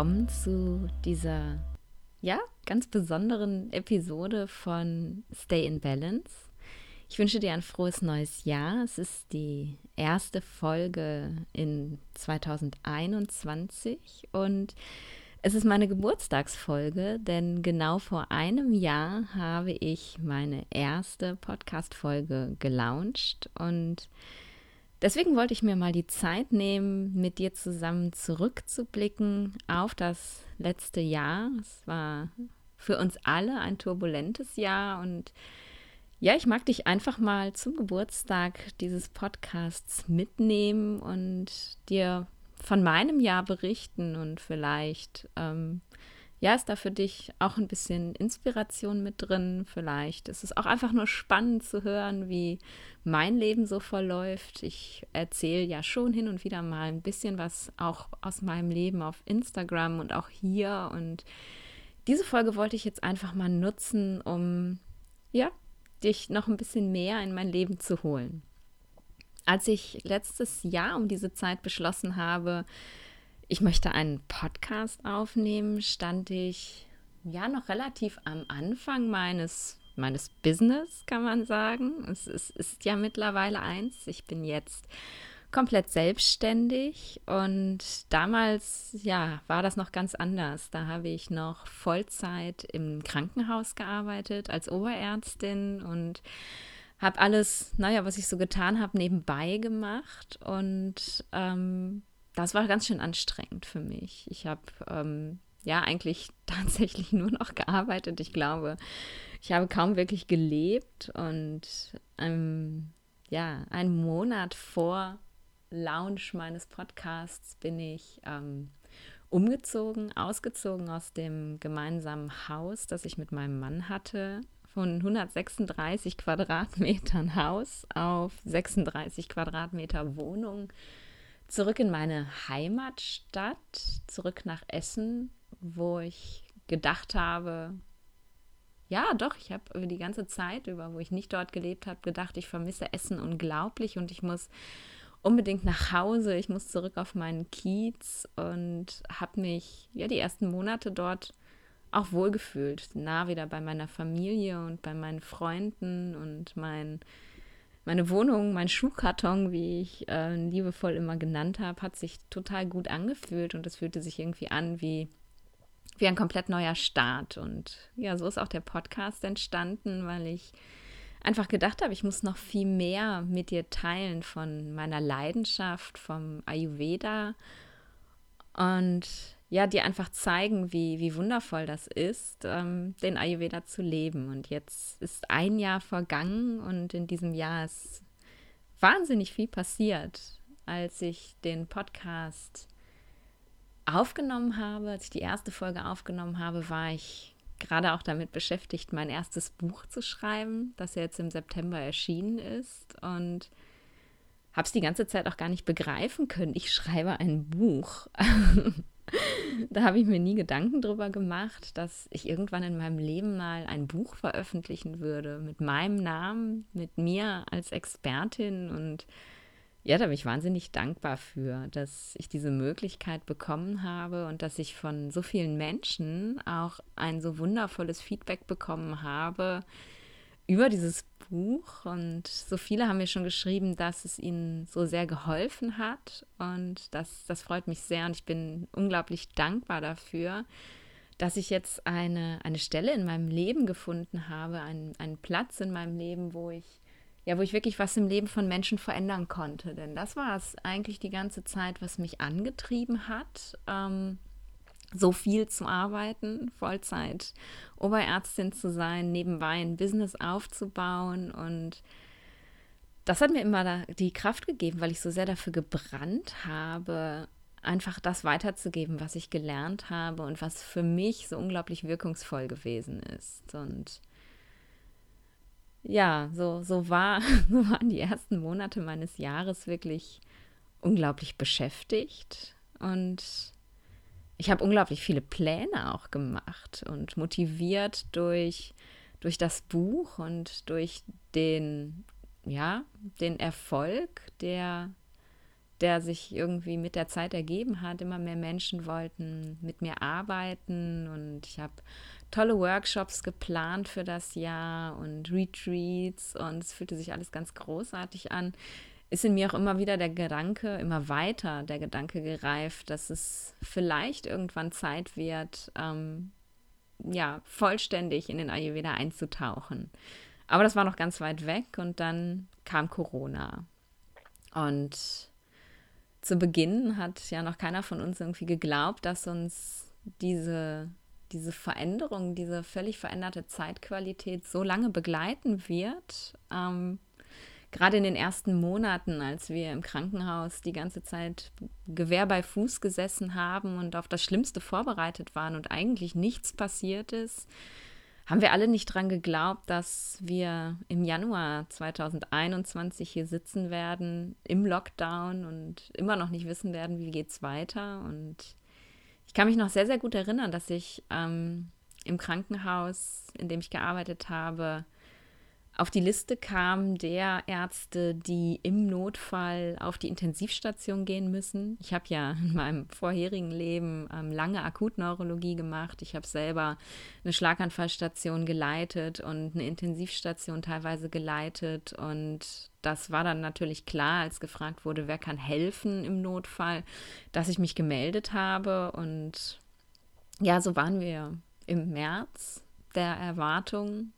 willkommen zu dieser ja, ganz besonderen Episode von Stay in Balance. Ich wünsche dir ein frohes neues Jahr. Es ist die erste Folge in 2021 und es ist meine Geburtstagsfolge, denn genau vor einem Jahr habe ich meine erste Podcast-Folge gelauncht und Deswegen wollte ich mir mal die Zeit nehmen, mit dir zusammen zurückzublicken auf das letzte Jahr. Es war für uns alle ein turbulentes Jahr und ja, ich mag dich einfach mal zum Geburtstag dieses Podcasts mitnehmen und dir von meinem Jahr berichten und vielleicht ähm, ja, ist da für dich auch ein bisschen Inspiration mit drin? Vielleicht ist es auch einfach nur spannend zu hören, wie mein Leben so verläuft. Ich erzähle ja schon hin und wieder mal ein bisschen was auch aus meinem Leben auf Instagram und auch hier. Und diese Folge wollte ich jetzt einfach mal nutzen, um ja, dich noch ein bisschen mehr in mein Leben zu holen. Als ich letztes Jahr um diese Zeit beschlossen habe, ich möchte einen Podcast aufnehmen, stand ich ja noch relativ am Anfang meines, meines Business, kann man sagen. Es ist, ist ja mittlerweile eins. Ich bin jetzt komplett selbstständig und damals, ja, war das noch ganz anders. Da habe ich noch Vollzeit im Krankenhaus gearbeitet als Oberärztin und habe alles, naja, was ich so getan habe, nebenbei gemacht und ähm, das war ganz schön anstrengend für mich. Ich habe ähm, ja eigentlich tatsächlich nur noch gearbeitet. Ich glaube, ich habe kaum wirklich gelebt und ähm, ja, einen Monat vor Launch meines Podcasts bin ich ähm, umgezogen, ausgezogen aus dem gemeinsamen Haus, das ich mit meinem Mann hatte, von 136 Quadratmetern Haus auf 36 Quadratmeter Wohnung zurück in meine Heimatstadt, zurück nach Essen, wo ich gedacht habe, ja, doch, ich habe über die ganze Zeit, über wo ich nicht dort gelebt habe, gedacht, ich vermisse Essen unglaublich und ich muss unbedingt nach Hause, ich muss zurück auf meinen Kiez und habe mich ja die ersten Monate dort auch wohlgefühlt, nah wieder bei meiner Familie und bei meinen Freunden und meinen meine Wohnung, mein Schuhkarton, wie ich äh, liebevoll immer genannt habe, hat sich total gut angefühlt und es fühlte sich irgendwie an wie, wie ein komplett neuer Start. Und ja, so ist auch der Podcast entstanden, weil ich einfach gedacht habe, ich muss noch viel mehr mit dir teilen von meiner Leidenschaft, vom Ayurveda. Und ja, dir einfach zeigen, wie, wie wundervoll das ist, ähm, den Ayurveda zu leben. Und jetzt ist ein Jahr vergangen und in diesem Jahr ist wahnsinnig viel passiert. Als ich den Podcast aufgenommen habe, als ich die erste Folge aufgenommen habe, war ich gerade auch damit beschäftigt, mein erstes Buch zu schreiben, das jetzt im September erschienen ist. Und habe es die ganze Zeit auch gar nicht begreifen können. Ich schreibe ein Buch. da habe ich mir nie Gedanken drüber gemacht, dass ich irgendwann in meinem Leben mal ein Buch veröffentlichen würde mit meinem Namen, mit mir als Expertin. Und ja, da bin ich wahnsinnig dankbar für, dass ich diese Möglichkeit bekommen habe und dass ich von so vielen Menschen auch ein so wundervolles Feedback bekommen habe, über dieses Buch und so viele haben mir schon geschrieben, dass es ihnen so sehr geholfen hat und das, das freut mich sehr und ich bin unglaublich dankbar dafür, dass ich jetzt eine, eine Stelle in meinem Leben gefunden habe, einen, einen Platz in meinem Leben, wo ich ja, wo ich wirklich was im Leben von Menschen verändern konnte. Denn das war es eigentlich die ganze Zeit, was mich angetrieben hat. Ähm, so viel zu arbeiten, Vollzeit Oberärztin zu sein, nebenbei ein Business aufzubauen und das hat mir immer die Kraft gegeben, weil ich so sehr dafür gebrannt habe, einfach das weiterzugeben, was ich gelernt habe und was für mich so unglaublich wirkungsvoll gewesen ist. Und ja, so, so, war, so waren die ersten Monate meines Jahres wirklich unglaublich beschäftigt und ich habe unglaublich viele Pläne auch gemacht und motiviert durch, durch das Buch und durch den, ja, den Erfolg, der der sich irgendwie mit der Zeit ergeben hat. Immer mehr Menschen wollten mit mir arbeiten und ich habe tolle Workshops geplant für das Jahr und Retreats und es fühlte sich alles ganz großartig an. Ist in mir auch immer wieder der Gedanke, immer weiter der Gedanke gereift, dass es vielleicht irgendwann Zeit wird, ähm, ja, vollständig in den Ayurveda einzutauchen. Aber das war noch ganz weit weg und dann kam Corona. Und zu Beginn hat ja noch keiner von uns irgendwie geglaubt, dass uns diese, diese Veränderung, diese völlig veränderte Zeitqualität so lange begleiten wird. Ähm, Gerade in den ersten Monaten, als wir im Krankenhaus die ganze Zeit Gewehr bei Fuß gesessen haben und auf das Schlimmste vorbereitet waren und eigentlich nichts passiert ist, haben wir alle nicht dran geglaubt, dass wir im Januar 2021 hier sitzen werden, im Lockdown und immer noch nicht wissen werden, wie geht es weiter. Und ich kann mich noch sehr, sehr gut erinnern, dass ich ähm, im Krankenhaus, in dem ich gearbeitet habe, auf die Liste kam der Ärzte, die im Notfall auf die Intensivstation gehen müssen. Ich habe ja in meinem vorherigen Leben ähm, lange Akutneurologie gemacht. Ich habe selber eine Schlaganfallstation geleitet und eine Intensivstation teilweise geleitet. Und das war dann natürlich klar, als gefragt wurde, wer kann helfen im Notfall, dass ich mich gemeldet habe. Und ja, so waren wir im März der Erwartung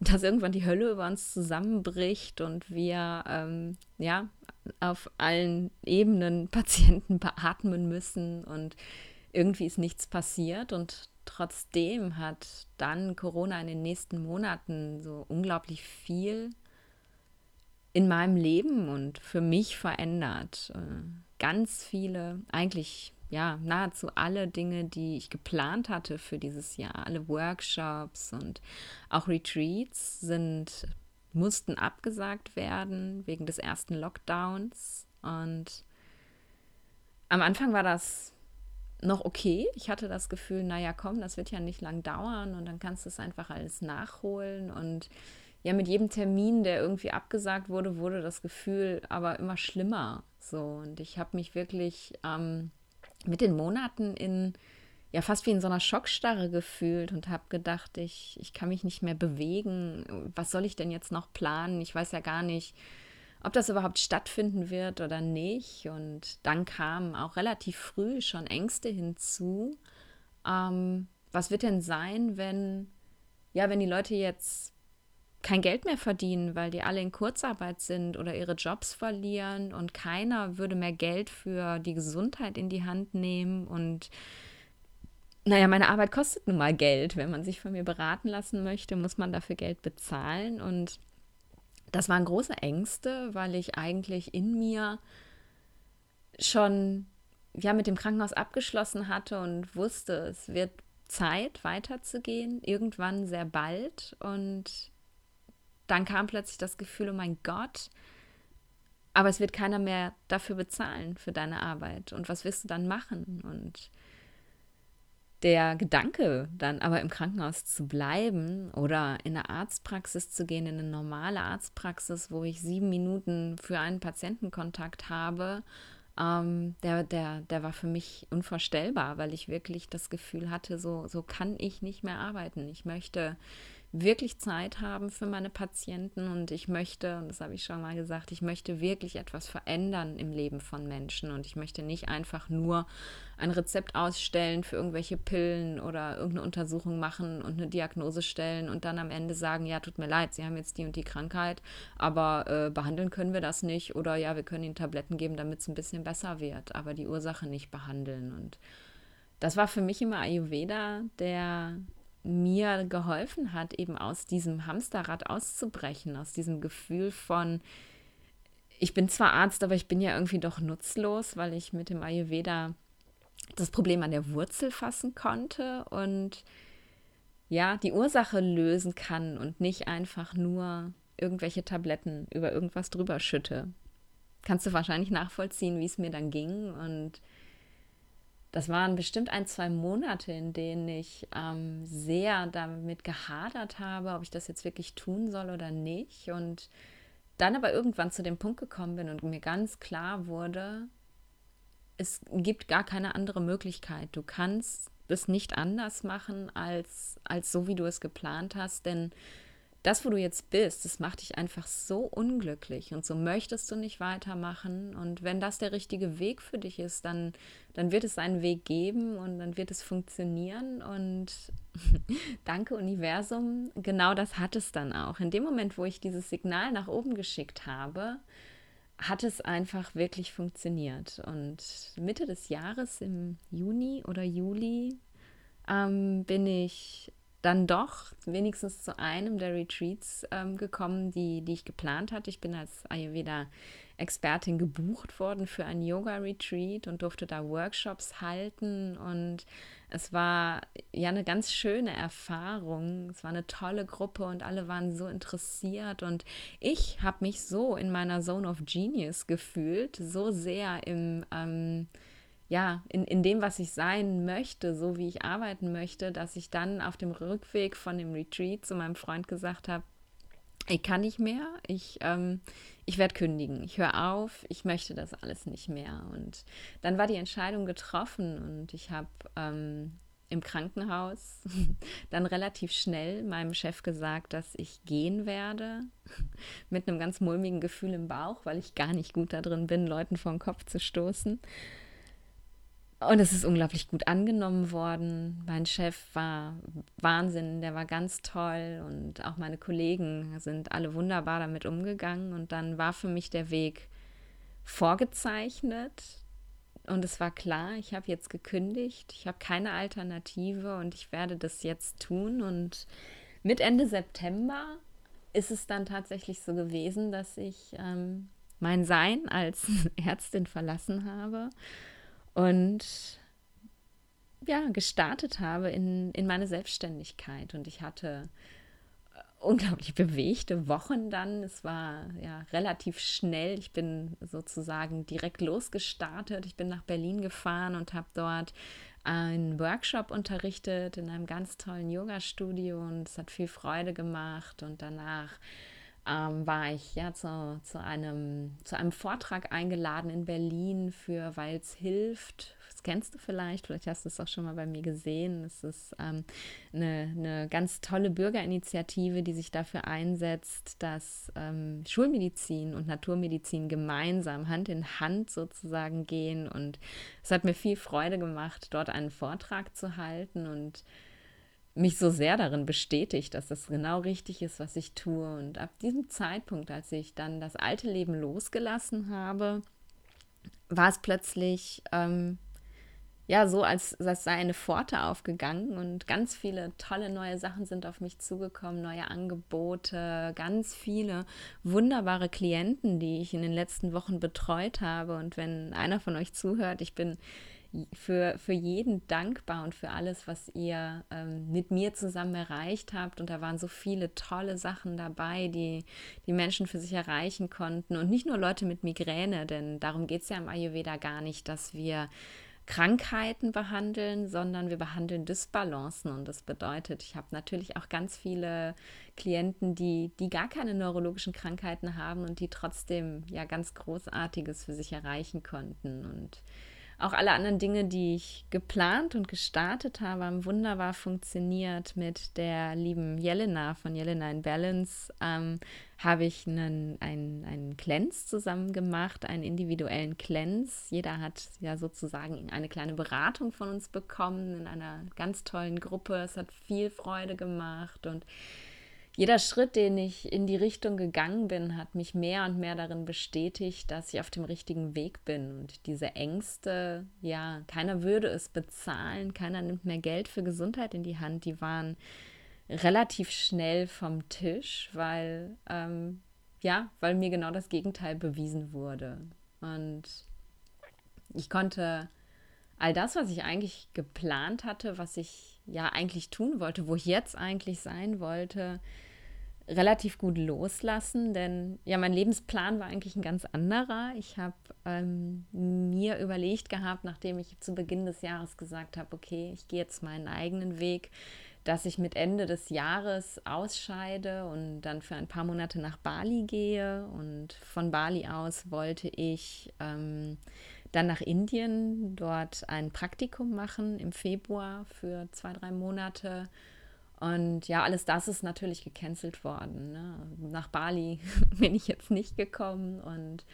dass irgendwann die Hölle über uns zusammenbricht und wir ähm, ja auf allen Ebenen Patienten beatmen müssen und irgendwie ist nichts passiert und trotzdem hat dann Corona in den nächsten Monaten so unglaublich viel in meinem Leben und für mich verändert. Äh, ganz viele, eigentlich ja, nahezu alle Dinge, die ich geplant hatte für dieses Jahr, alle Workshops und auch Retreats sind, mussten abgesagt werden wegen des ersten Lockdowns. Und am Anfang war das noch okay. Ich hatte das Gefühl, naja, komm, das wird ja nicht lang dauern und dann kannst du es einfach alles nachholen. Und ja, mit jedem Termin, der irgendwie abgesagt wurde, wurde das Gefühl aber immer schlimmer. So, und ich habe mich wirklich ähm, mit den Monaten in ja fast wie in so einer Schockstarre gefühlt und habe gedacht, ich, ich kann mich nicht mehr bewegen. Was soll ich denn jetzt noch planen? Ich weiß ja gar nicht, ob das überhaupt stattfinden wird oder nicht. Und dann kamen auch relativ früh schon Ängste hinzu. Ähm, was wird denn sein, wenn, ja, wenn die Leute jetzt kein Geld mehr verdienen, weil die alle in Kurzarbeit sind oder ihre Jobs verlieren und keiner würde mehr Geld für die Gesundheit in die Hand nehmen und naja, meine Arbeit kostet nun mal Geld. Wenn man sich von mir beraten lassen möchte, muss man dafür Geld bezahlen. Und das waren große Ängste, weil ich eigentlich in mir schon ja mit dem Krankenhaus abgeschlossen hatte und wusste, es wird Zeit weiterzugehen, irgendwann sehr bald. Und dann kam plötzlich das Gefühl, oh mein Gott, aber es wird keiner mehr dafür bezahlen, für deine Arbeit. Und was wirst du dann machen? Und der Gedanke, dann aber im Krankenhaus zu bleiben oder in eine Arztpraxis zu gehen, in eine normale Arztpraxis, wo ich sieben Minuten für einen Patientenkontakt habe, ähm, der, der, der war für mich unvorstellbar, weil ich wirklich das Gefühl hatte, so, so kann ich nicht mehr arbeiten. Ich möchte wirklich Zeit haben für meine Patienten und ich möchte, und das habe ich schon mal gesagt, ich möchte wirklich etwas verändern im Leben von Menschen und ich möchte nicht einfach nur ein Rezept ausstellen für irgendwelche Pillen oder irgendeine Untersuchung machen und eine Diagnose stellen und dann am Ende sagen, ja, tut mir leid, Sie haben jetzt die und die Krankheit, aber äh, behandeln können wir das nicht oder ja, wir können Ihnen Tabletten geben, damit es ein bisschen besser wird, aber die Ursache nicht behandeln. Und das war für mich immer Ayurveda, der mir geholfen hat, eben aus diesem Hamsterrad auszubrechen, aus diesem Gefühl von, ich bin zwar Arzt, aber ich bin ja irgendwie doch nutzlos, weil ich mit dem Ayurveda das Problem an der Wurzel fassen konnte und ja, die Ursache lösen kann und nicht einfach nur irgendwelche Tabletten über irgendwas drüber schütte. Kannst du wahrscheinlich nachvollziehen, wie es mir dann ging und das waren bestimmt ein, zwei Monate, in denen ich ähm, sehr damit gehadert habe, ob ich das jetzt wirklich tun soll oder nicht. Und dann aber irgendwann zu dem Punkt gekommen bin und mir ganz klar wurde, es gibt gar keine andere Möglichkeit. Du kannst es nicht anders machen als, als so, wie du es geplant hast, denn das, wo du jetzt bist, das macht dich einfach so unglücklich und so möchtest du nicht weitermachen. Und wenn das der richtige Weg für dich ist, dann, dann wird es einen Weg geben und dann wird es funktionieren. Und danke Universum, genau das hat es dann auch. In dem Moment, wo ich dieses Signal nach oben geschickt habe, hat es einfach wirklich funktioniert. Und Mitte des Jahres, im Juni oder Juli, ähm, bin ich dann doch wenigstens zu einem der Retreats ähm, gekommen, die, die ich geplant hatte. Ich bin als Ayurveda-Expertin gebucht worden für ein Yoga-Retreat und durfte da Workshops halten. Und es war ja eine ganz schöne Erfahrung. Es war eine tolle Gruppe und alle waren so interessiert. Und ich habe mich so in meiner Zone of Genius gefühlt, so sehr im... Ähm, ja, in, in dem, was ich sein möchte, so wie ich arbeiten möchte, dass ich dann auf dem Rückweg von dem Retreat zu meinem Freund gesagt habe, ich kann nicht mehr, ich, ähm, ich werde kündigen, ich höre auf, ich möchte das alles nicht mehr. Und dann war die Entscheidung getroffen und ich habe ähm, im Krankenhaus dann relativ schnell meinem Chef gesagt, dass ich gehen werde, mit einem ganz mulmigen Gefühl im Bauch, weil ich gar nicht gut darin bin, Leuten vor den Kopf zu stoßen. Und es ist unglaublich gut angenommen worden. Mein Chef war Wahnsinn, der war ganz toll und auch meine Kollegen sind alle wunderbar damit umgegangen. Und dann war für mich der Weg vorgezeichnet und es war klar, ich habe jetzt gekündigt, ich habe keine Alternative und ich werde das jetzt tun. Und mit Ende September ist es dann tatsächlich so gewesen, dass ich ähm, mein Sein als Ärztin verlassen habe und ja, gestartet habe in, in meine Selbstständigkeit. Und ich hatte äh, unglaublich bewegte Wochen dann. Es war ja relativ schnell. Ich bin sozusagen direkt losgestartet. Ich bin nach Berlin gefahren und habe dort einen Workshop unterrichtet in einem ganz tollen Yoga-Studio und es hat viel Freude gemacht. Und danach ähm, war ich ja zu, zu, einem, zu einem Vortrag eingeladen in Berlin für Weil es hilft. Das kennst du vielleicht, vielleicht hast du es auch schon mal bei mir gesehen. Es ist ähm, eine, eine ganz tolle Bürgerinitiative, die sich dafür einsetzt, dass ähm, Schulmedizin und Naturmedizin gemeinsam Hand in Hand sozusagen gehen. Und es hat mir viel Freude gemacht, dort einen Vortrag zu halten und mich so sehr darin bestätigt, dass das genau richtig ist, was ich tue. Und ab diesem Zeitpunkt, als ich dann das alte Leben losgelassen habe, war es plötzlich ähm, ja so, als, als sei eine Pforte aufgegangen und ganz viele tolle neue Sachen sind auf mich zugekommen, neue Angebote, ganz viele wunderbare Klienten, die ich in den letzten Wochen betreut habe. Und wenn einer von euch zuhört, ich bin für, für jeden dankbar und für alles, was ihr ähm, mit mir zusammen erreicht habt. Und da waren so viele tolle Sachen dabei, die die Menschen für sich erreichen konnten. Und nicht nur Leute mit Migräne, denn darum geht es ja im Ayurveda gar nicht, dass wir Krankheiten behandeln, sondern wir behandeln Dysbalancen. Und das bedeutet, ich habe natürlich auch ganz viele Klienten, die, die gar keine neurologischen Krankheiten haben und die trotzdem ja ganz Großartiges für sich erreichen konnten. Und auch alle anderen Dinge, die ich geplant und gestartet habe, haben wunderbar funktioniert. Mit der lieben Jelena von Jelena in Balance ähm, habe ich einen, einen, einen Cleanse zusammen gemacht, einen individuellen Cleanse. Jeder hat ja sozusagen eine kleine Beratung von uns bekommen in einer ganz tollen Gruppe. Es hat viel Freude gemacht und jeder Schritt, den ich in die Richtung gegangen bin, hat mich mehr und mehr darin bestätigt, dass ich auf dem richtigen Weg bin. Und diese Ängste, ja, keiner würde es bezahlen, keiner nimmt mehr Geld für Gesundheit in die Hand, die waren relativ schnell vom Tisch, weil, ähm, ja, weil mir genau das Gegenteil bewiesen wurde. Und ich konnte all das, was ich eigentlich geplant hatte, was ich ja eigentlich tun wollte, wo ich jetzt eigentlich sein wollte, relativ gut loslassen, denn ja, mein Lebensplan war eigentlich ein ganz anderer. Ich habe ähm, mir überlegt gehabt, nachdem ich zu Beginn des Jahres gesagt habe, okay, ich gehe jetzt meinen eigenen Weg, dass ich mit Ende des Jahres ausscheide und dann für ein paar Monate nach Bali gehe. Und von Bali aus wollte ich ähm, dann nach Indien, dort ein Praktikum machen im Februar für zwei, drei Monate. Und ja, alles das ist natürlich gecancelt worden. Ne? Nach Bali bin ich jetzt nicht gekommen und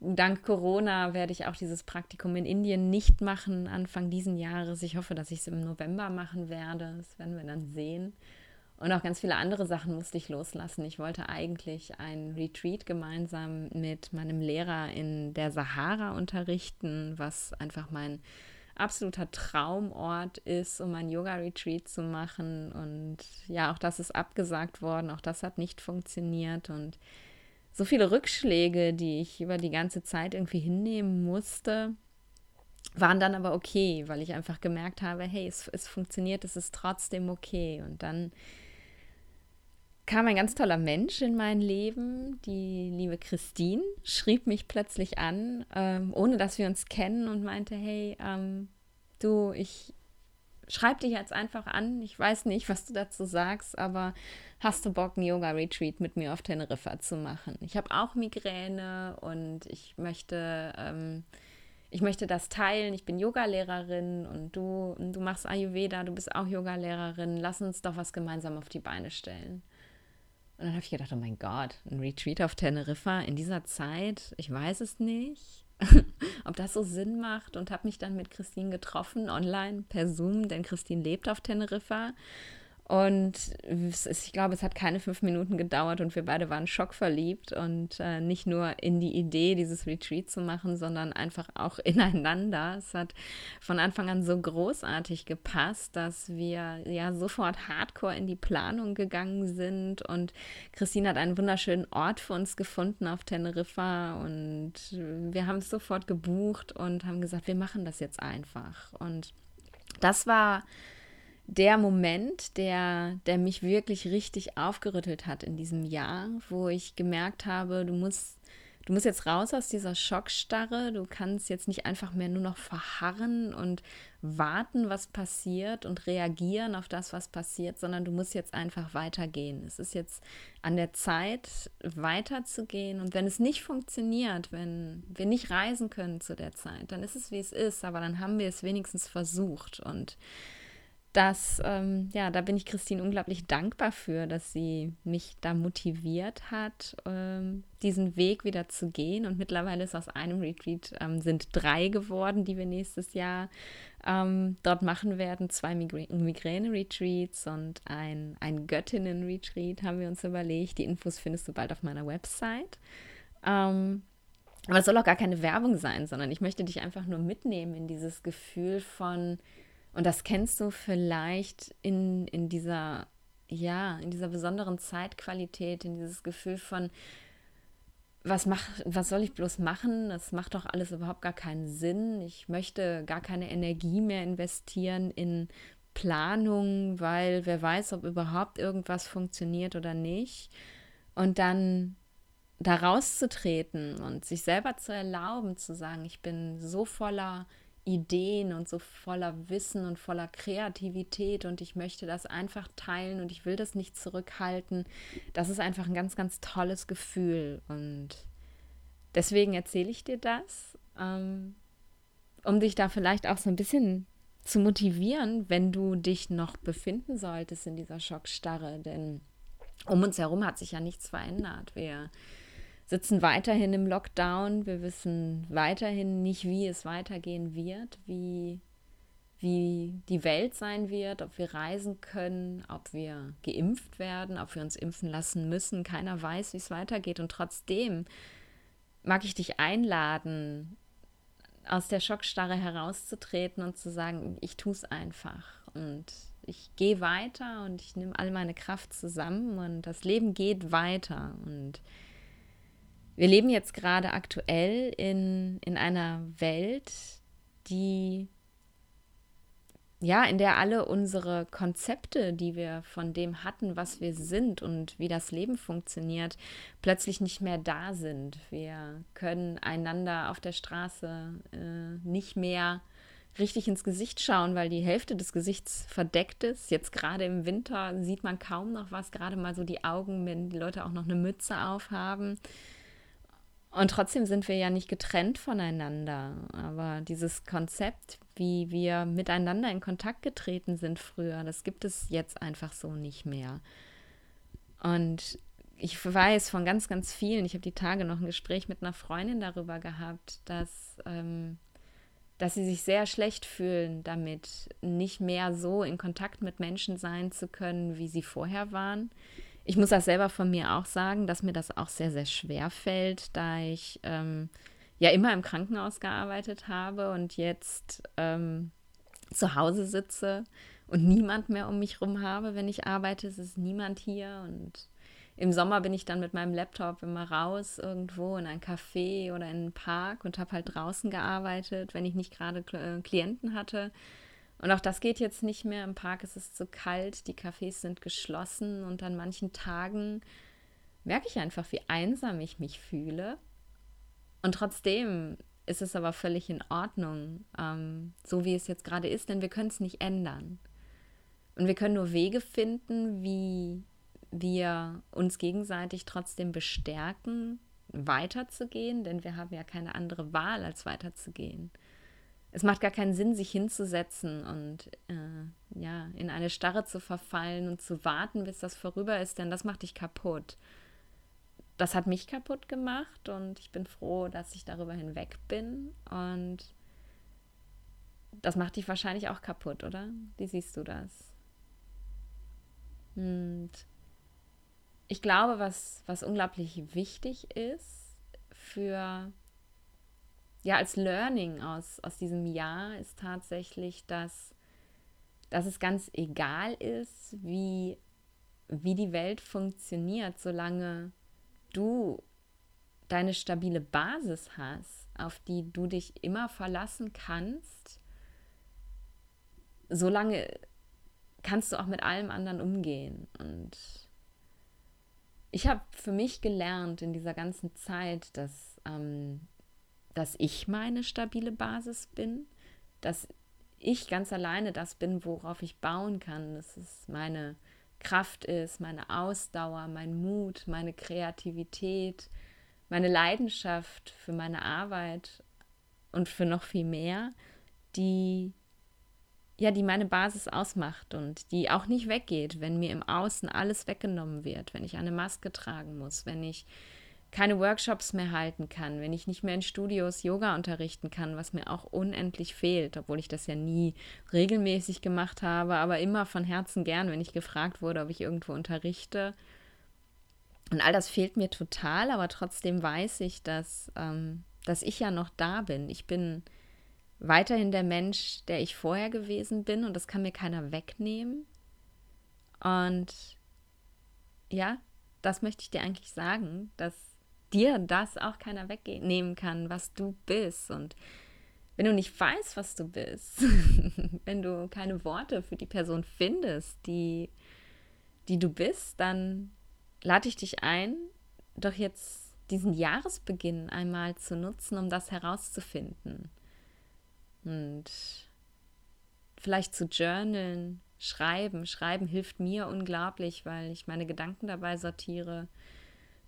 dank Corona werde ich auch dieses Praktikum in Indien nicht machen, Anfang diesen Jahres. Ich hoffe, dass ich es im November machen werde. Das werden wir dann sehen. Und auch ganz viele andere Sachen musste ich loslassen. Ich wollte eigentlich ein Retreat gemeinsam mit meinem Lehrer in der Sahara unterrichten, was einfach mein absoluter Traumort ist, um ein Yoga-Retreat zu machen. Und ja, auch das ist abgesagt worden. Auch das hat nicht funktioniert. Und so viele Rückschläge, die ich über die ganze Zeit irgendwie hinnehmen musste, waren dann aber okay, weil ich einfach gemerkt habe, hey, es, es funktioniert, es ist trotzdem okay. Und dann kam ein ganz toller Mensch in mein Leben, die liebe Christine, schrieb mich plötzlich an, ähm, ohne dass wir uns kennen und meinte, hey, ähm, du, ich schreibe dich jetzt einfach an. Ich weiß nicht, was du dazu sagst, aber hast du Bock, ein Yoga-Retreat mit mir auf Teneriffa zu machen? Ich habe auch Migräne und ich möchte, ähm, ich möchte das teilen. Ich bin Yogalehrerin und du, du machst Ayurveda, du bist auch Yogalehrerin. Lass uns doch was gemeinsam auf die Beine stellen. Und dann habe ich gedacht, oh mein Gott, ein Retreat auf Teneriffa in dieser Zeit, ich weiß es nicht. ob das so Sinn macht? Und habe mich dann mit Christine getroffen, online per Zoom, denn Christine lebt auf Teneriffa und ist, ich glaube, es hat keine fünf Minuten gedauert und wir beide waren schockverliebt und äh, nicht nur in die Idee, dieses Retreat zu machen, sondern einfach auch ineinander. Es hat von Anfang an so großartig gepasst, dass wir ja sofort hardcore in die Planung gegangen sind und Christine hat einen wunderschönen Ort für uns gefunden auf Teneriffa und wir haben es sofort gebucht und haben gesagt, wir machen das jetzt einfach. Und das war der Moment, der, der mich wirklich richtig aufgerüttelt hat in diesem Jahr, wo ich gemerkt habe, du musst, du musst jetzt raus aus dieser Schockstarre, du kannst jetzt nicht einfach mehr nur noch verharren und warten, was passiert und reagieren auf das, was passiert, sondern du musst jetzt einfach weitergehen. Es ist jetzt an der Zeit, weiterzugehen. Und wenn es nicht funktioniert, wenn wir nicht reisen können zu der Zeit, dann ist es, wie es ist, aber dann haben wir es wenigstens versucht und das, ähm, ja, da bin ich Christine unglaublich dankbar für, dass sie mich da motiviert hat, ähm, diesen Weg wieder zu gehen. Und mittlerweile ist aus einem Retreat ähm, sind drei geworden, die wir nächstes Jahr ähm, dort machen werden. Zwei Migräne-Retreats und ein, ein Göttinnen-Retreat haben wir uns überlegt. Die Infos findest du bald auf meiner Website. Ähm, aber es soll auch gar keine Werbung sein, sondern ich möchte dich einfach nur mitnehmen in dieses Gefühl von, und das kennst du vielleicht in, in dieser, ja, in dieser besonderen Zeitqualität, in dieses Gefühl von, was, mach, was soll ich bloß machen? Das macht doch alles überhaupt gar keinen Sinn. Ich möchte gar keine Energie mehr investieren in Planung, weil wer weiß, ob überhaupt irgendwas funktioniert oder nicht. Und dann da rauszutreten und sich selber zu erlauben, zu sagen, ich bin so voller Ideen und so voller Wissen und voller Kreativität und ich möchte das einfach teilen und ich will das nicht zurückhalten. Das ist einfach ein ganz, ganz tolles Gefühl und deswegen erzähle ich dir das, ähm, um dich da vielleicht auch so ein bisschen zu motivieren, wenn du dich noch befinden solltest in dieser Schockstarre, denn um uns herum hat sich ja nichts verändert. Wir sitzen weiterhin im Lockdown. Wir wissen weiterhin nicht, wie es weitergehen wird, wie, wie die Welt sein wird, ob wir reisen können, ob wir geimpft werden, ob wir uns impfen lassen müssen. Keiner weiß, wie es weitergeht. Und trotzdem mag ich dich einladen, aus der Schockstarre herauszutreten und zu sagen, ich tue es einfach. Und ich gehe weiter und ich nehme all meine Kraft zusammen und das Leben geht weiter. Und wir leben jetzt gerade aktuell in, in einer Welt, die ja, in der alle unsere Konzepte, die wir von dem hatten, was wir sind und wie das Leben funktioniert, plötzlich nicht mehr da sind. Wir können einander auf der Straße äh, nicht mehr richtig ins Gesicht schauen, weil die Hälfte des Gesichts verdeckt ist. Jetzt gerade im Winter sieht man kaum noch was, gerade mal so die Augen, wenn die Leute auch noch eine Mütze aufhaben. Und trotzdem sind wir ja nicht getrennt voneinander. Aber dieses Konzept, wie wir miteinander in Kontakt getreten sind früher, das gibt es jetzt einfach so nicht mehr. Und ich weiß von ganz, ganz vielen, ich habe die Tage noch ein Gespräch mit einer Freundin darüber gehabt, dass, ähm, dass sie sich sehr schlecht fühlen damit, nicht mehr so in Kontakt mit Menschen sein zu können, wie sie vorher waren. Ich muss das selber von mir auch sagen, dass mir das auch sehr, sehr schwer fällt, da ich ähm, ja immer im Krankenhaus gearbeitet habe und jetzt ähm, zu Hause sitze und niemand mehr um mich rum habe, wenn ich arbeite. Es ist niemand hier und im Sommer bin ich dann mit meinem Laptop immer raus irgendwo in ein Café oder in einen Park und habe halt draußen gearbeitet, wenn ich nicht gerade äh, Klienten hatte. Und auch das geht jetzt nicht mehr. Im Park ist es zu kalt, die Cafés sind geschlossen und an manchen Tagen merke ich einfach, wie einsam ich mich fühle. Und trotzdem ist es aber völlig in Ordnung, ähm, so wie es jetzt gerade ist, denn wir können es nicht ändern. Und wir können nur Wege finden, wie wir uns gegenseitig trotzdem bestärken, weiterzugehen, denn wir haben ja keine andere Wahl, als weiterzugehen es macht gar keinen Sinn, sich hinzusetzen und äh, ja, in eine Starre zu verfallen und zu warten, bis das vorüber ist, denn das macht dich kaputt. Das hat mich kaputt gemacht und ich bin froh, dass ich darüber hinweg bin. Und das macht dich wahrscheinlich auch kaputt, oder? Wie siehst du das? Und ich glaube, was, was unglaublich wichtig ist für ja, als Learning aus, aus diesem Jahr ist tatsächlich, dass, dass es ganz egal ist, wie, wie die Welt funktioniert, solange du deine stabile Basis hast, auf die du dich immer verlassen kannst, solange kannst du auch mit allem anderen umgehen. Und ich habe für mich gelernt in dieser ganzen Zeit, dass ähm, dass ich meine stabile Basis bin, dass ich ganz alleine das bin, worauf ich bauen kann, dass es meine Kraft ist, meine Ausdauer, mein Mut, meine Kreativität, meine Leidenschaft für meine Arbeit und für noch viel mehr, die ja, die meine Basis ausmacht und die auch nicht weggeht, wenn mir im Außen alles weggenommen wird, wenn ich eine Maske tragen muss, wenn ich keine Workshops mehr halten kann, wenn ich nicht mehr in Studios Yoga unterrichten kann, was mir auch unendlich fehlt, obwohl ich das ja nie regelmäßig gemacht habe, aber immer von Herzen gern, wenn ich gefragt wurde, ob ich irgendwo unterrichte. Und all das fehlt mir total, aber trotzdem weiß ich, dass, ähm, dass ich ja noch da bin. Ich bin weiterhin der Mensch, der ich vorher gewesen bin und das kann mir keiner wegnehmen. Und ja, das möchte ich dir eigentlich sagen, dass dir das auch keiner wegnehmen kann, was du bist. Und wenn du nicht weißt, was du bist, wenn du keine Worte für die Person findest, die, die du bist, dann lade ich dich ein, doch jetzt diesen Jahresbeginn einmal zu nutzen, um das herauszufinden. Und vielleicht zu journalen, schreiben. Schreiben hilft mir unglaublich, weil ich meine Gedanken dabei sortiere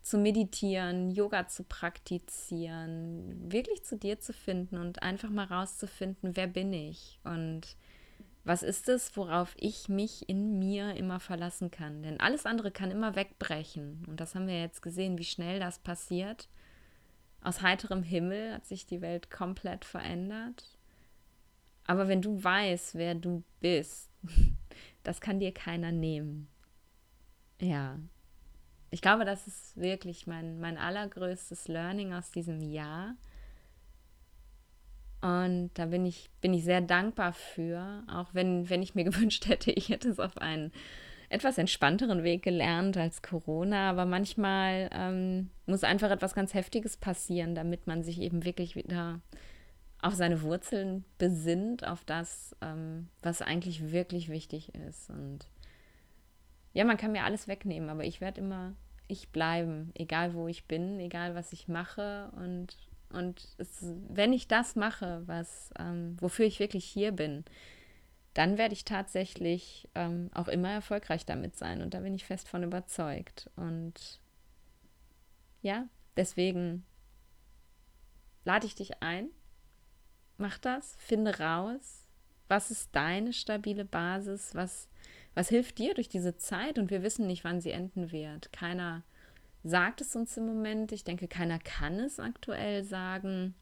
zu meditieren, Yoga zu praktizieren, wirklich zu dir zu finden und einfach mal rauszufinden, wer bin ich und was ist es, worauf ich mich in mir immer verlassen kann. Denn alles andere kann immer wegbrechen. Und das haben wir jetzt gesehen, wie schnell das passiert. Aus heiterem Himmel hat sich die Welt komplett verändert. Aber wenn du weißt, wer du bist, das kann dir keiner nehmen. Ja, ich glaube, das ist wirklich mein, mein allergrößtes Learning aus diesem Jahr. Und da bin ich, bin ich sehr dankbar für, auch wenn, wenn ich mir gewünscht hätte, ich hätte es auf einen etwas entspannteren Weg gelernt als Corona. Aber manchmal ähm, muss einfach etwas ganz Heftiges passieren, damit man sich eben wirklich wieder auf seine Wurzeln besinnt, auf das, ähm, was eigentlich wirklich wichtig ist. Und ja, man kann mir alles wegnehmen, aber ich werde immer ich bleiben, egal wo ich bin, egal was ich mache. Und Und es, wenn ich das mache, was, ähm, wofür ich wirklich hier bin, dann werde ich tatsächlich ähm, auch immer erfolgreich damit sein. Und da bin ich fest von überzeugt. Und ja, deswegen lade ich dich ein. Mach das, finde raus, was ist deine stabile Basis, was, was hilft dir durch diese Zeit und wir wissen nicht, wann sie enden wird. Keiner sagt es uns im Moment. Ich denke, keiner kann es aktuell sagen,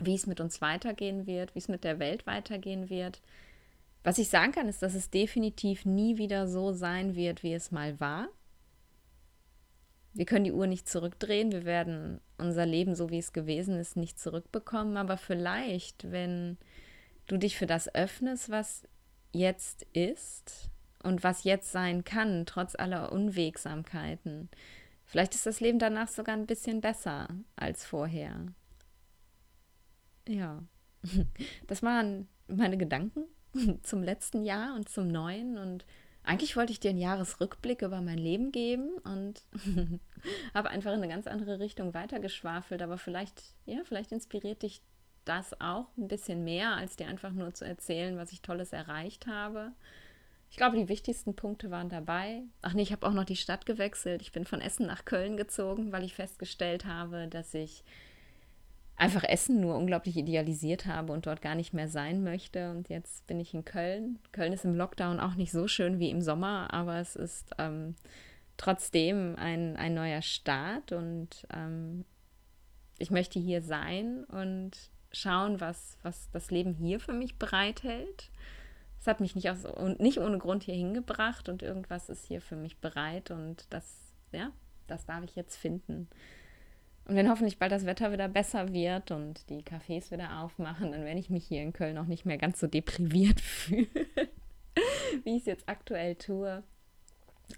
wie es mit uns weitergehen wird, wie es mit der Welt weitergehen wird. Was ich sagen kann, ist, dass es definitiv nie wieder so sein wird, wie es mal war. Wir können die Uhr nicht zurückdrehen, wir werden unser Leben, so wie es gewesen ist, nicht zurückbekommen, aber vielleicht, wenn du dich für das öffnest, was jetzt ist und was jetzt sein kann, trotz aller Unwegsamkeiten, vielleicht ist das Leben danach sogar ein bisschen besser als vorher. Ja, das waren meine Gedanken zum letzten Jahr und zum neuen. Und eigentlich wollte ich dir einen Jahresrückblick über mein Leben geben und habe einfach in eine ganz andere Richtung weitergeschwafelt. Aber vielleicht, ja, vielleicht inspiriert dich das auch ein bisschen mehr, als dir einfach nur zu erzählen, was ich Tolles erreicht habe. Ich glaube, die wichtigsten Punkte waren dabei. Ach nee, ich habe auch noch die Stadt gewechselt. Ich bin von Essen nach Köln gezogen, weil ich festgestellt habe, dass ich einfach Essen nur unglaublich idealisiert habe und dort gar nicht mehr sein möchte. Und jetzt bin ich in Köln. Köln ist im Lockdown auch nicht so schön wie im Sommer, aber es ist ähm, trotzdem ein, ein neuer Start und ähm, ich möchte hier sein und schauen, was, was das Leben hier für mich bereithält. Es hat mich nicht, aus, nicht ohne Grund hier hingebracht und irgendwas ist hier für mich bereit und das, ja, das darf ich jetzt finden. Und wenn hoffentlich bald das Wetter wieder besser wird und die Cafés wieder aufmachen, dann werde ich mich hier in Köln auch nicht mehr ganz so depriviert fühlen, wie ich es jetzt aktuell tue.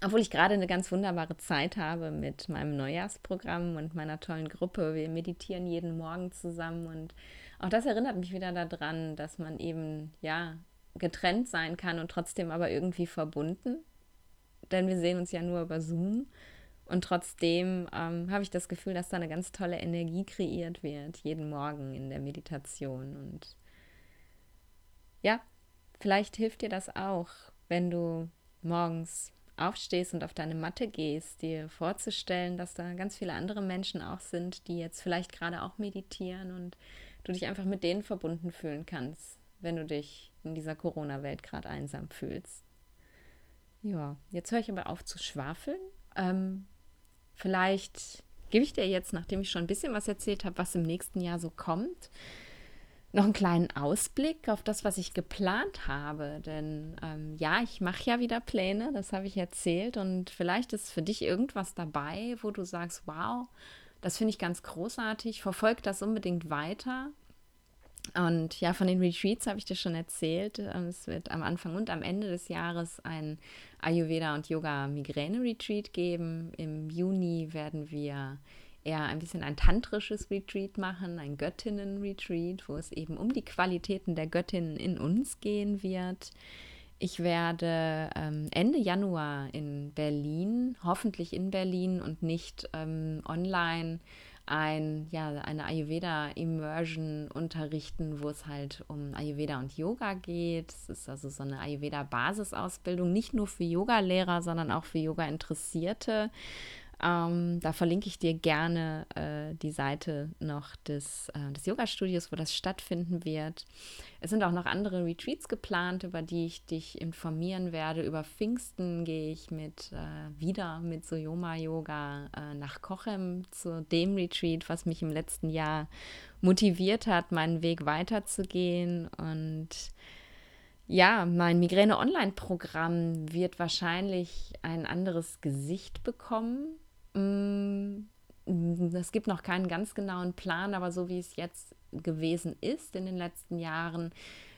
Obwohl ich gerade eine ganz wunderbare Zeit habe mit meinem Neujahrsprogramm und meiner tollen Gruppe. Wir meditieren jeden Morgen zusammen und auch das erinnert mich wieder daran, dass man eben, ja, getrennt sein kann und trotzdem aber irgendwie verbunden. Denn wir sehen uns ja nur über Zoom. Und trotzdem ähm, habe ich das Gefühl, dass da eine ganz tolle Energie kreiert wird, jeden Morgen in der Meditation. Und ja, vielleicht hilft dir das auch, wenn du morgens aufstehst und auf deine Matte gehst, dir vorzustellen, dass da ganz viele andere Menschen auch sind, die jetzt vielleicht gerade auch meditieren und du dich einfach mit denen verbunden fühlen kannst, wenn du dich in dieser Corona-Welt gerade einsam fühlst. Ja, jetzt höre ich aber auf zu schwafeln. Ähm, Vielleicht gebe ich dir jetzt, nachdem ich schon ein bisschen was erzählt habe, was im nächsten Jahr so kommt, noch einen kleinen Ausblick auf das, was ich geplant habe. Denn ähm, ja, ich mache ja wieder Pläne, das habe ich erzählt. Und vielleicht ist für dich irgendwas dabei, wo du sagst, wow, das finde ich ganz großartig, verfolg das unbedingt weiter. Und ja, von den Retreats habe ich dir schon erzählt. Ähm, es wird am Anfang und am Ende des Jahres ein Ayurveda und Yoga Migräne Retreat geben. Im Juni werden wir eher ein bisschen ein tantrisches Retreat machen, ein Göttinnen Retreat, wo es eben um die Qualitäten der Göttinnen in uns gehen wird. Ich werde ähm, Ende Januar in Berlin, hoffentlich in Berlin und nicht ähm, online, ein, ja, eine Ayurveda-Immersion unterrichten, wo es halt um Ayurveda und Yoga geht. Es ist also so eine Ayurveda-Basisausbildung, nicht nur für Yogalehrer, sondern auch für Yoga-Interessierte. Ähm, da verlinke ich dir gerne äh, die Seite noch des, äh, des Yoga-Studios, wo das stattfinden wird. Es sind auch noch andere Retreats geplant, über die ich dich informieren werde. Über Pfingsten gehe ich mit äh, wieder mit Soyoma Yoga äh, nach Kochem zu dem Retreat, was mich im letzten Jahr motiviert hat, meinen Weg weiterzugehen und ja, mein Migräne-Online-Programm wird wahrscheinlich ein anderes Gesicht bekommen. Mm, es gibt noch keinen ganz genauen Plan, aber so wie es jetzt gewesen ist in den letzten Jahren,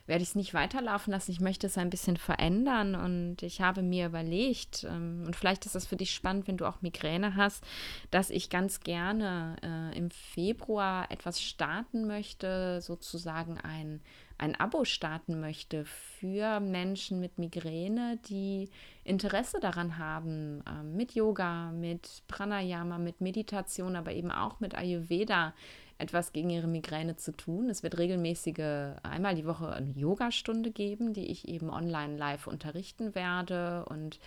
werde ich es nicht weiterlaufen lassen. Ich möchte es ein bisschen verändern und ich habe mir überlegt, ähm, und vielleicht ist das für dich spannend, wenn du auch Migräne hast, dass ich ganz gerne äh, im Februar etwas starten möchte, sozusagen ein ein Abo starten möchte für Menschen mit Migräne, die Interesse daran haben, ähm, mit Yoga, mit Pranayama, mit Meditation, aber eben auch mit Ayurveda etwas gegen ihre Migräne zu tun. Es wird regelmäßige, einmal die Woche eine Yogastunde geben, die ich eben online live unterrichten werde und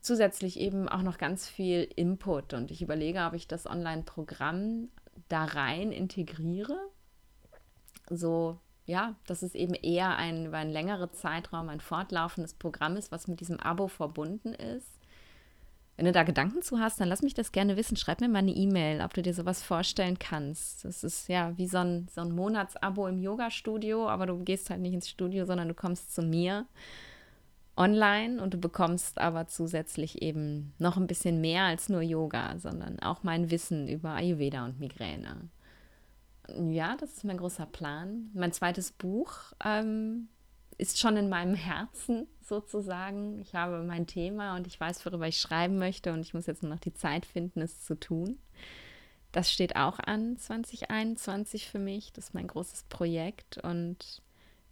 zusätzlich eben auch noch ganz viel Input. Und ich überlege, ob ich das Online-Programm da rein integriere. So, ja, dass es eben eher ein über einen längeren Zeitraum ein fortlaufendes Programm ist, was mit diesem Abo verbunden ist. Wenn du da Gedanken zu hast, dann lass mich das gerne wissen. Schreib mir mal eine E-Mail, ob du dir sowas vorstellen kannst. Das ist ja wie so ein, so ein Monatsabo im Yoga-Studio, aber du gehst halt nicht ins Studio, sondern du kommst zu mir online und du bekommst aber zusätzlich eben noch ein bisschen mehr als nur Yoga, sondern auch mein Wissen über Ayurveda und Migräne. Ja, das ist mein großer Plan. Mein zweites Buch ähm, ist schon in meinem Herzen sozusagen. Ich habe mein Thema und ich weiß, worüber ich schreiben möchte und ich muss jetzt nur noch die Zeit finden, es zu tun. Das steht auch an 2021 für mich. Das ist mein großes Projekt und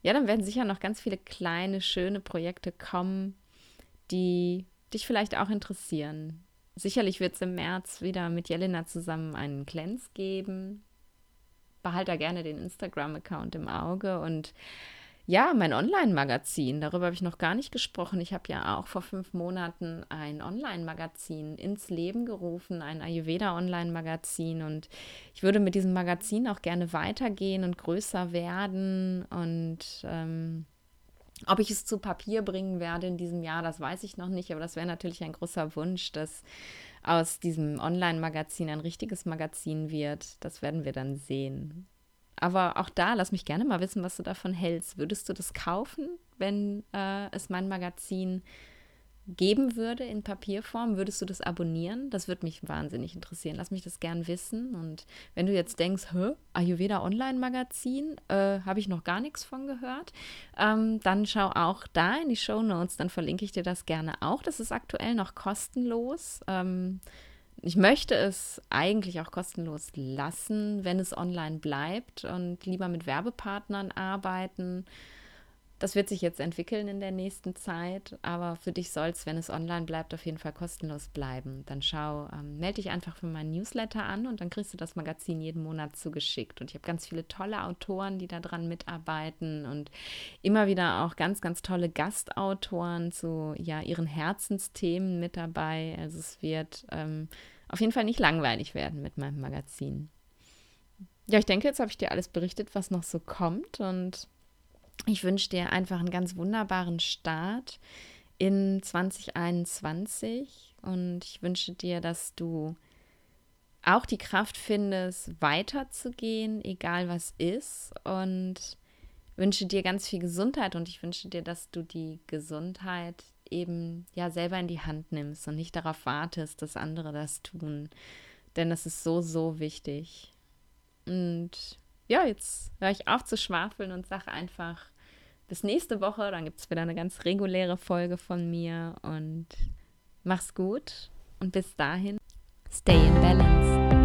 ja, dann werden sicher noch ganz viele kleine, schöne Projekte kommen, die dich vielleicht auch interessieren. Sicherlich wird es im März wieder mit Jelena zusammen einen Cleanse geben. Behalte da gerne den Instagram-Account im Auge und ja, mein Online-Magazin, darüber habe ich noch gar nicht gesprochen. Ich habe ja auch vor fünf Monaten ein Online-Magazin ins Leben gerufen, ein Ayurveda-Online-Magazin. Und ich würde mit diesem Magazin auch gerne weitergehen und größer werden. Und ähm, ob ich es zu Papier bringen werde in diesem Jahr, das weiß ich noch nicht. Aber das wäre natürlich ein großer Wunsch, dass aus diesem Online-Magazin ein richtiges Magazin wird. Das werden wir dann sehen. Aber auch da, lass mich gerne mal wissen, was du davon hältst. Würdest du das kaufen, wenn äh, es mein Magazin geben würde in Papierform? Würdest du das abonnieren? Das würde mich wahnsinnig interessieren. Lass mich das gern wissen. Und wenn du jetzt denkst, hä, Ayurveda Online-Magazin, äh, habe ich noch gar nichts von gehört, ähm, dann schau auch da in die Show Notes. Dann verlinke ich dir das gerne auch. Das ist aktuell noch kostenlos. Ähm, ich möchte es eigentlich auch kostenlos lassen, wenn es online bleibt und lieber mit Werbepartnern arbeiten. Das wird sich jetzt entwickeln in der nächsten Zeit, aber für dich soll es, wenn es online bleibt, auf jeden Fall kostenlos bleiben. Dann schau, ähm, melde dich einfach für meinen Newsletter an und dann kriegst du das Magazin jeden Monat zugeschickt. Und ich habe ganz viele tolle Autoren, die daran mitarbeiten und immer wieder auch ganz, ganz tolle Gastautoren zu ja, ihren Herzensthemen mit dabei. Also es wird ähm, auf jeden Fall nicht langweilig werden mit meinem Magazin. Ja, ich denke, jetzt habe ich dir alles berichtet, was noch so kommt und ich wünsche dir einfach einen ganz wunderbaren Start in 2021 und ich wünsche dir, dass du auch die Kraft findest, weiterzugehen, egal was ist und wünsche dir ganz viel Gesundheit und ich wünsche dir, dass du die Gesundheit eben ja selber in die Hand nimmst und nicht darauf wartest, dass andere das tun. Denn das ist so, so wichtig. Und ja, jetzt höre ich auf zu schwafeln und sage einfach bis nächste Woche. Dann gibt es wieder eine ganz reguläre Folge von mir. Und mach's gut. Und bis dahin, stay in balance.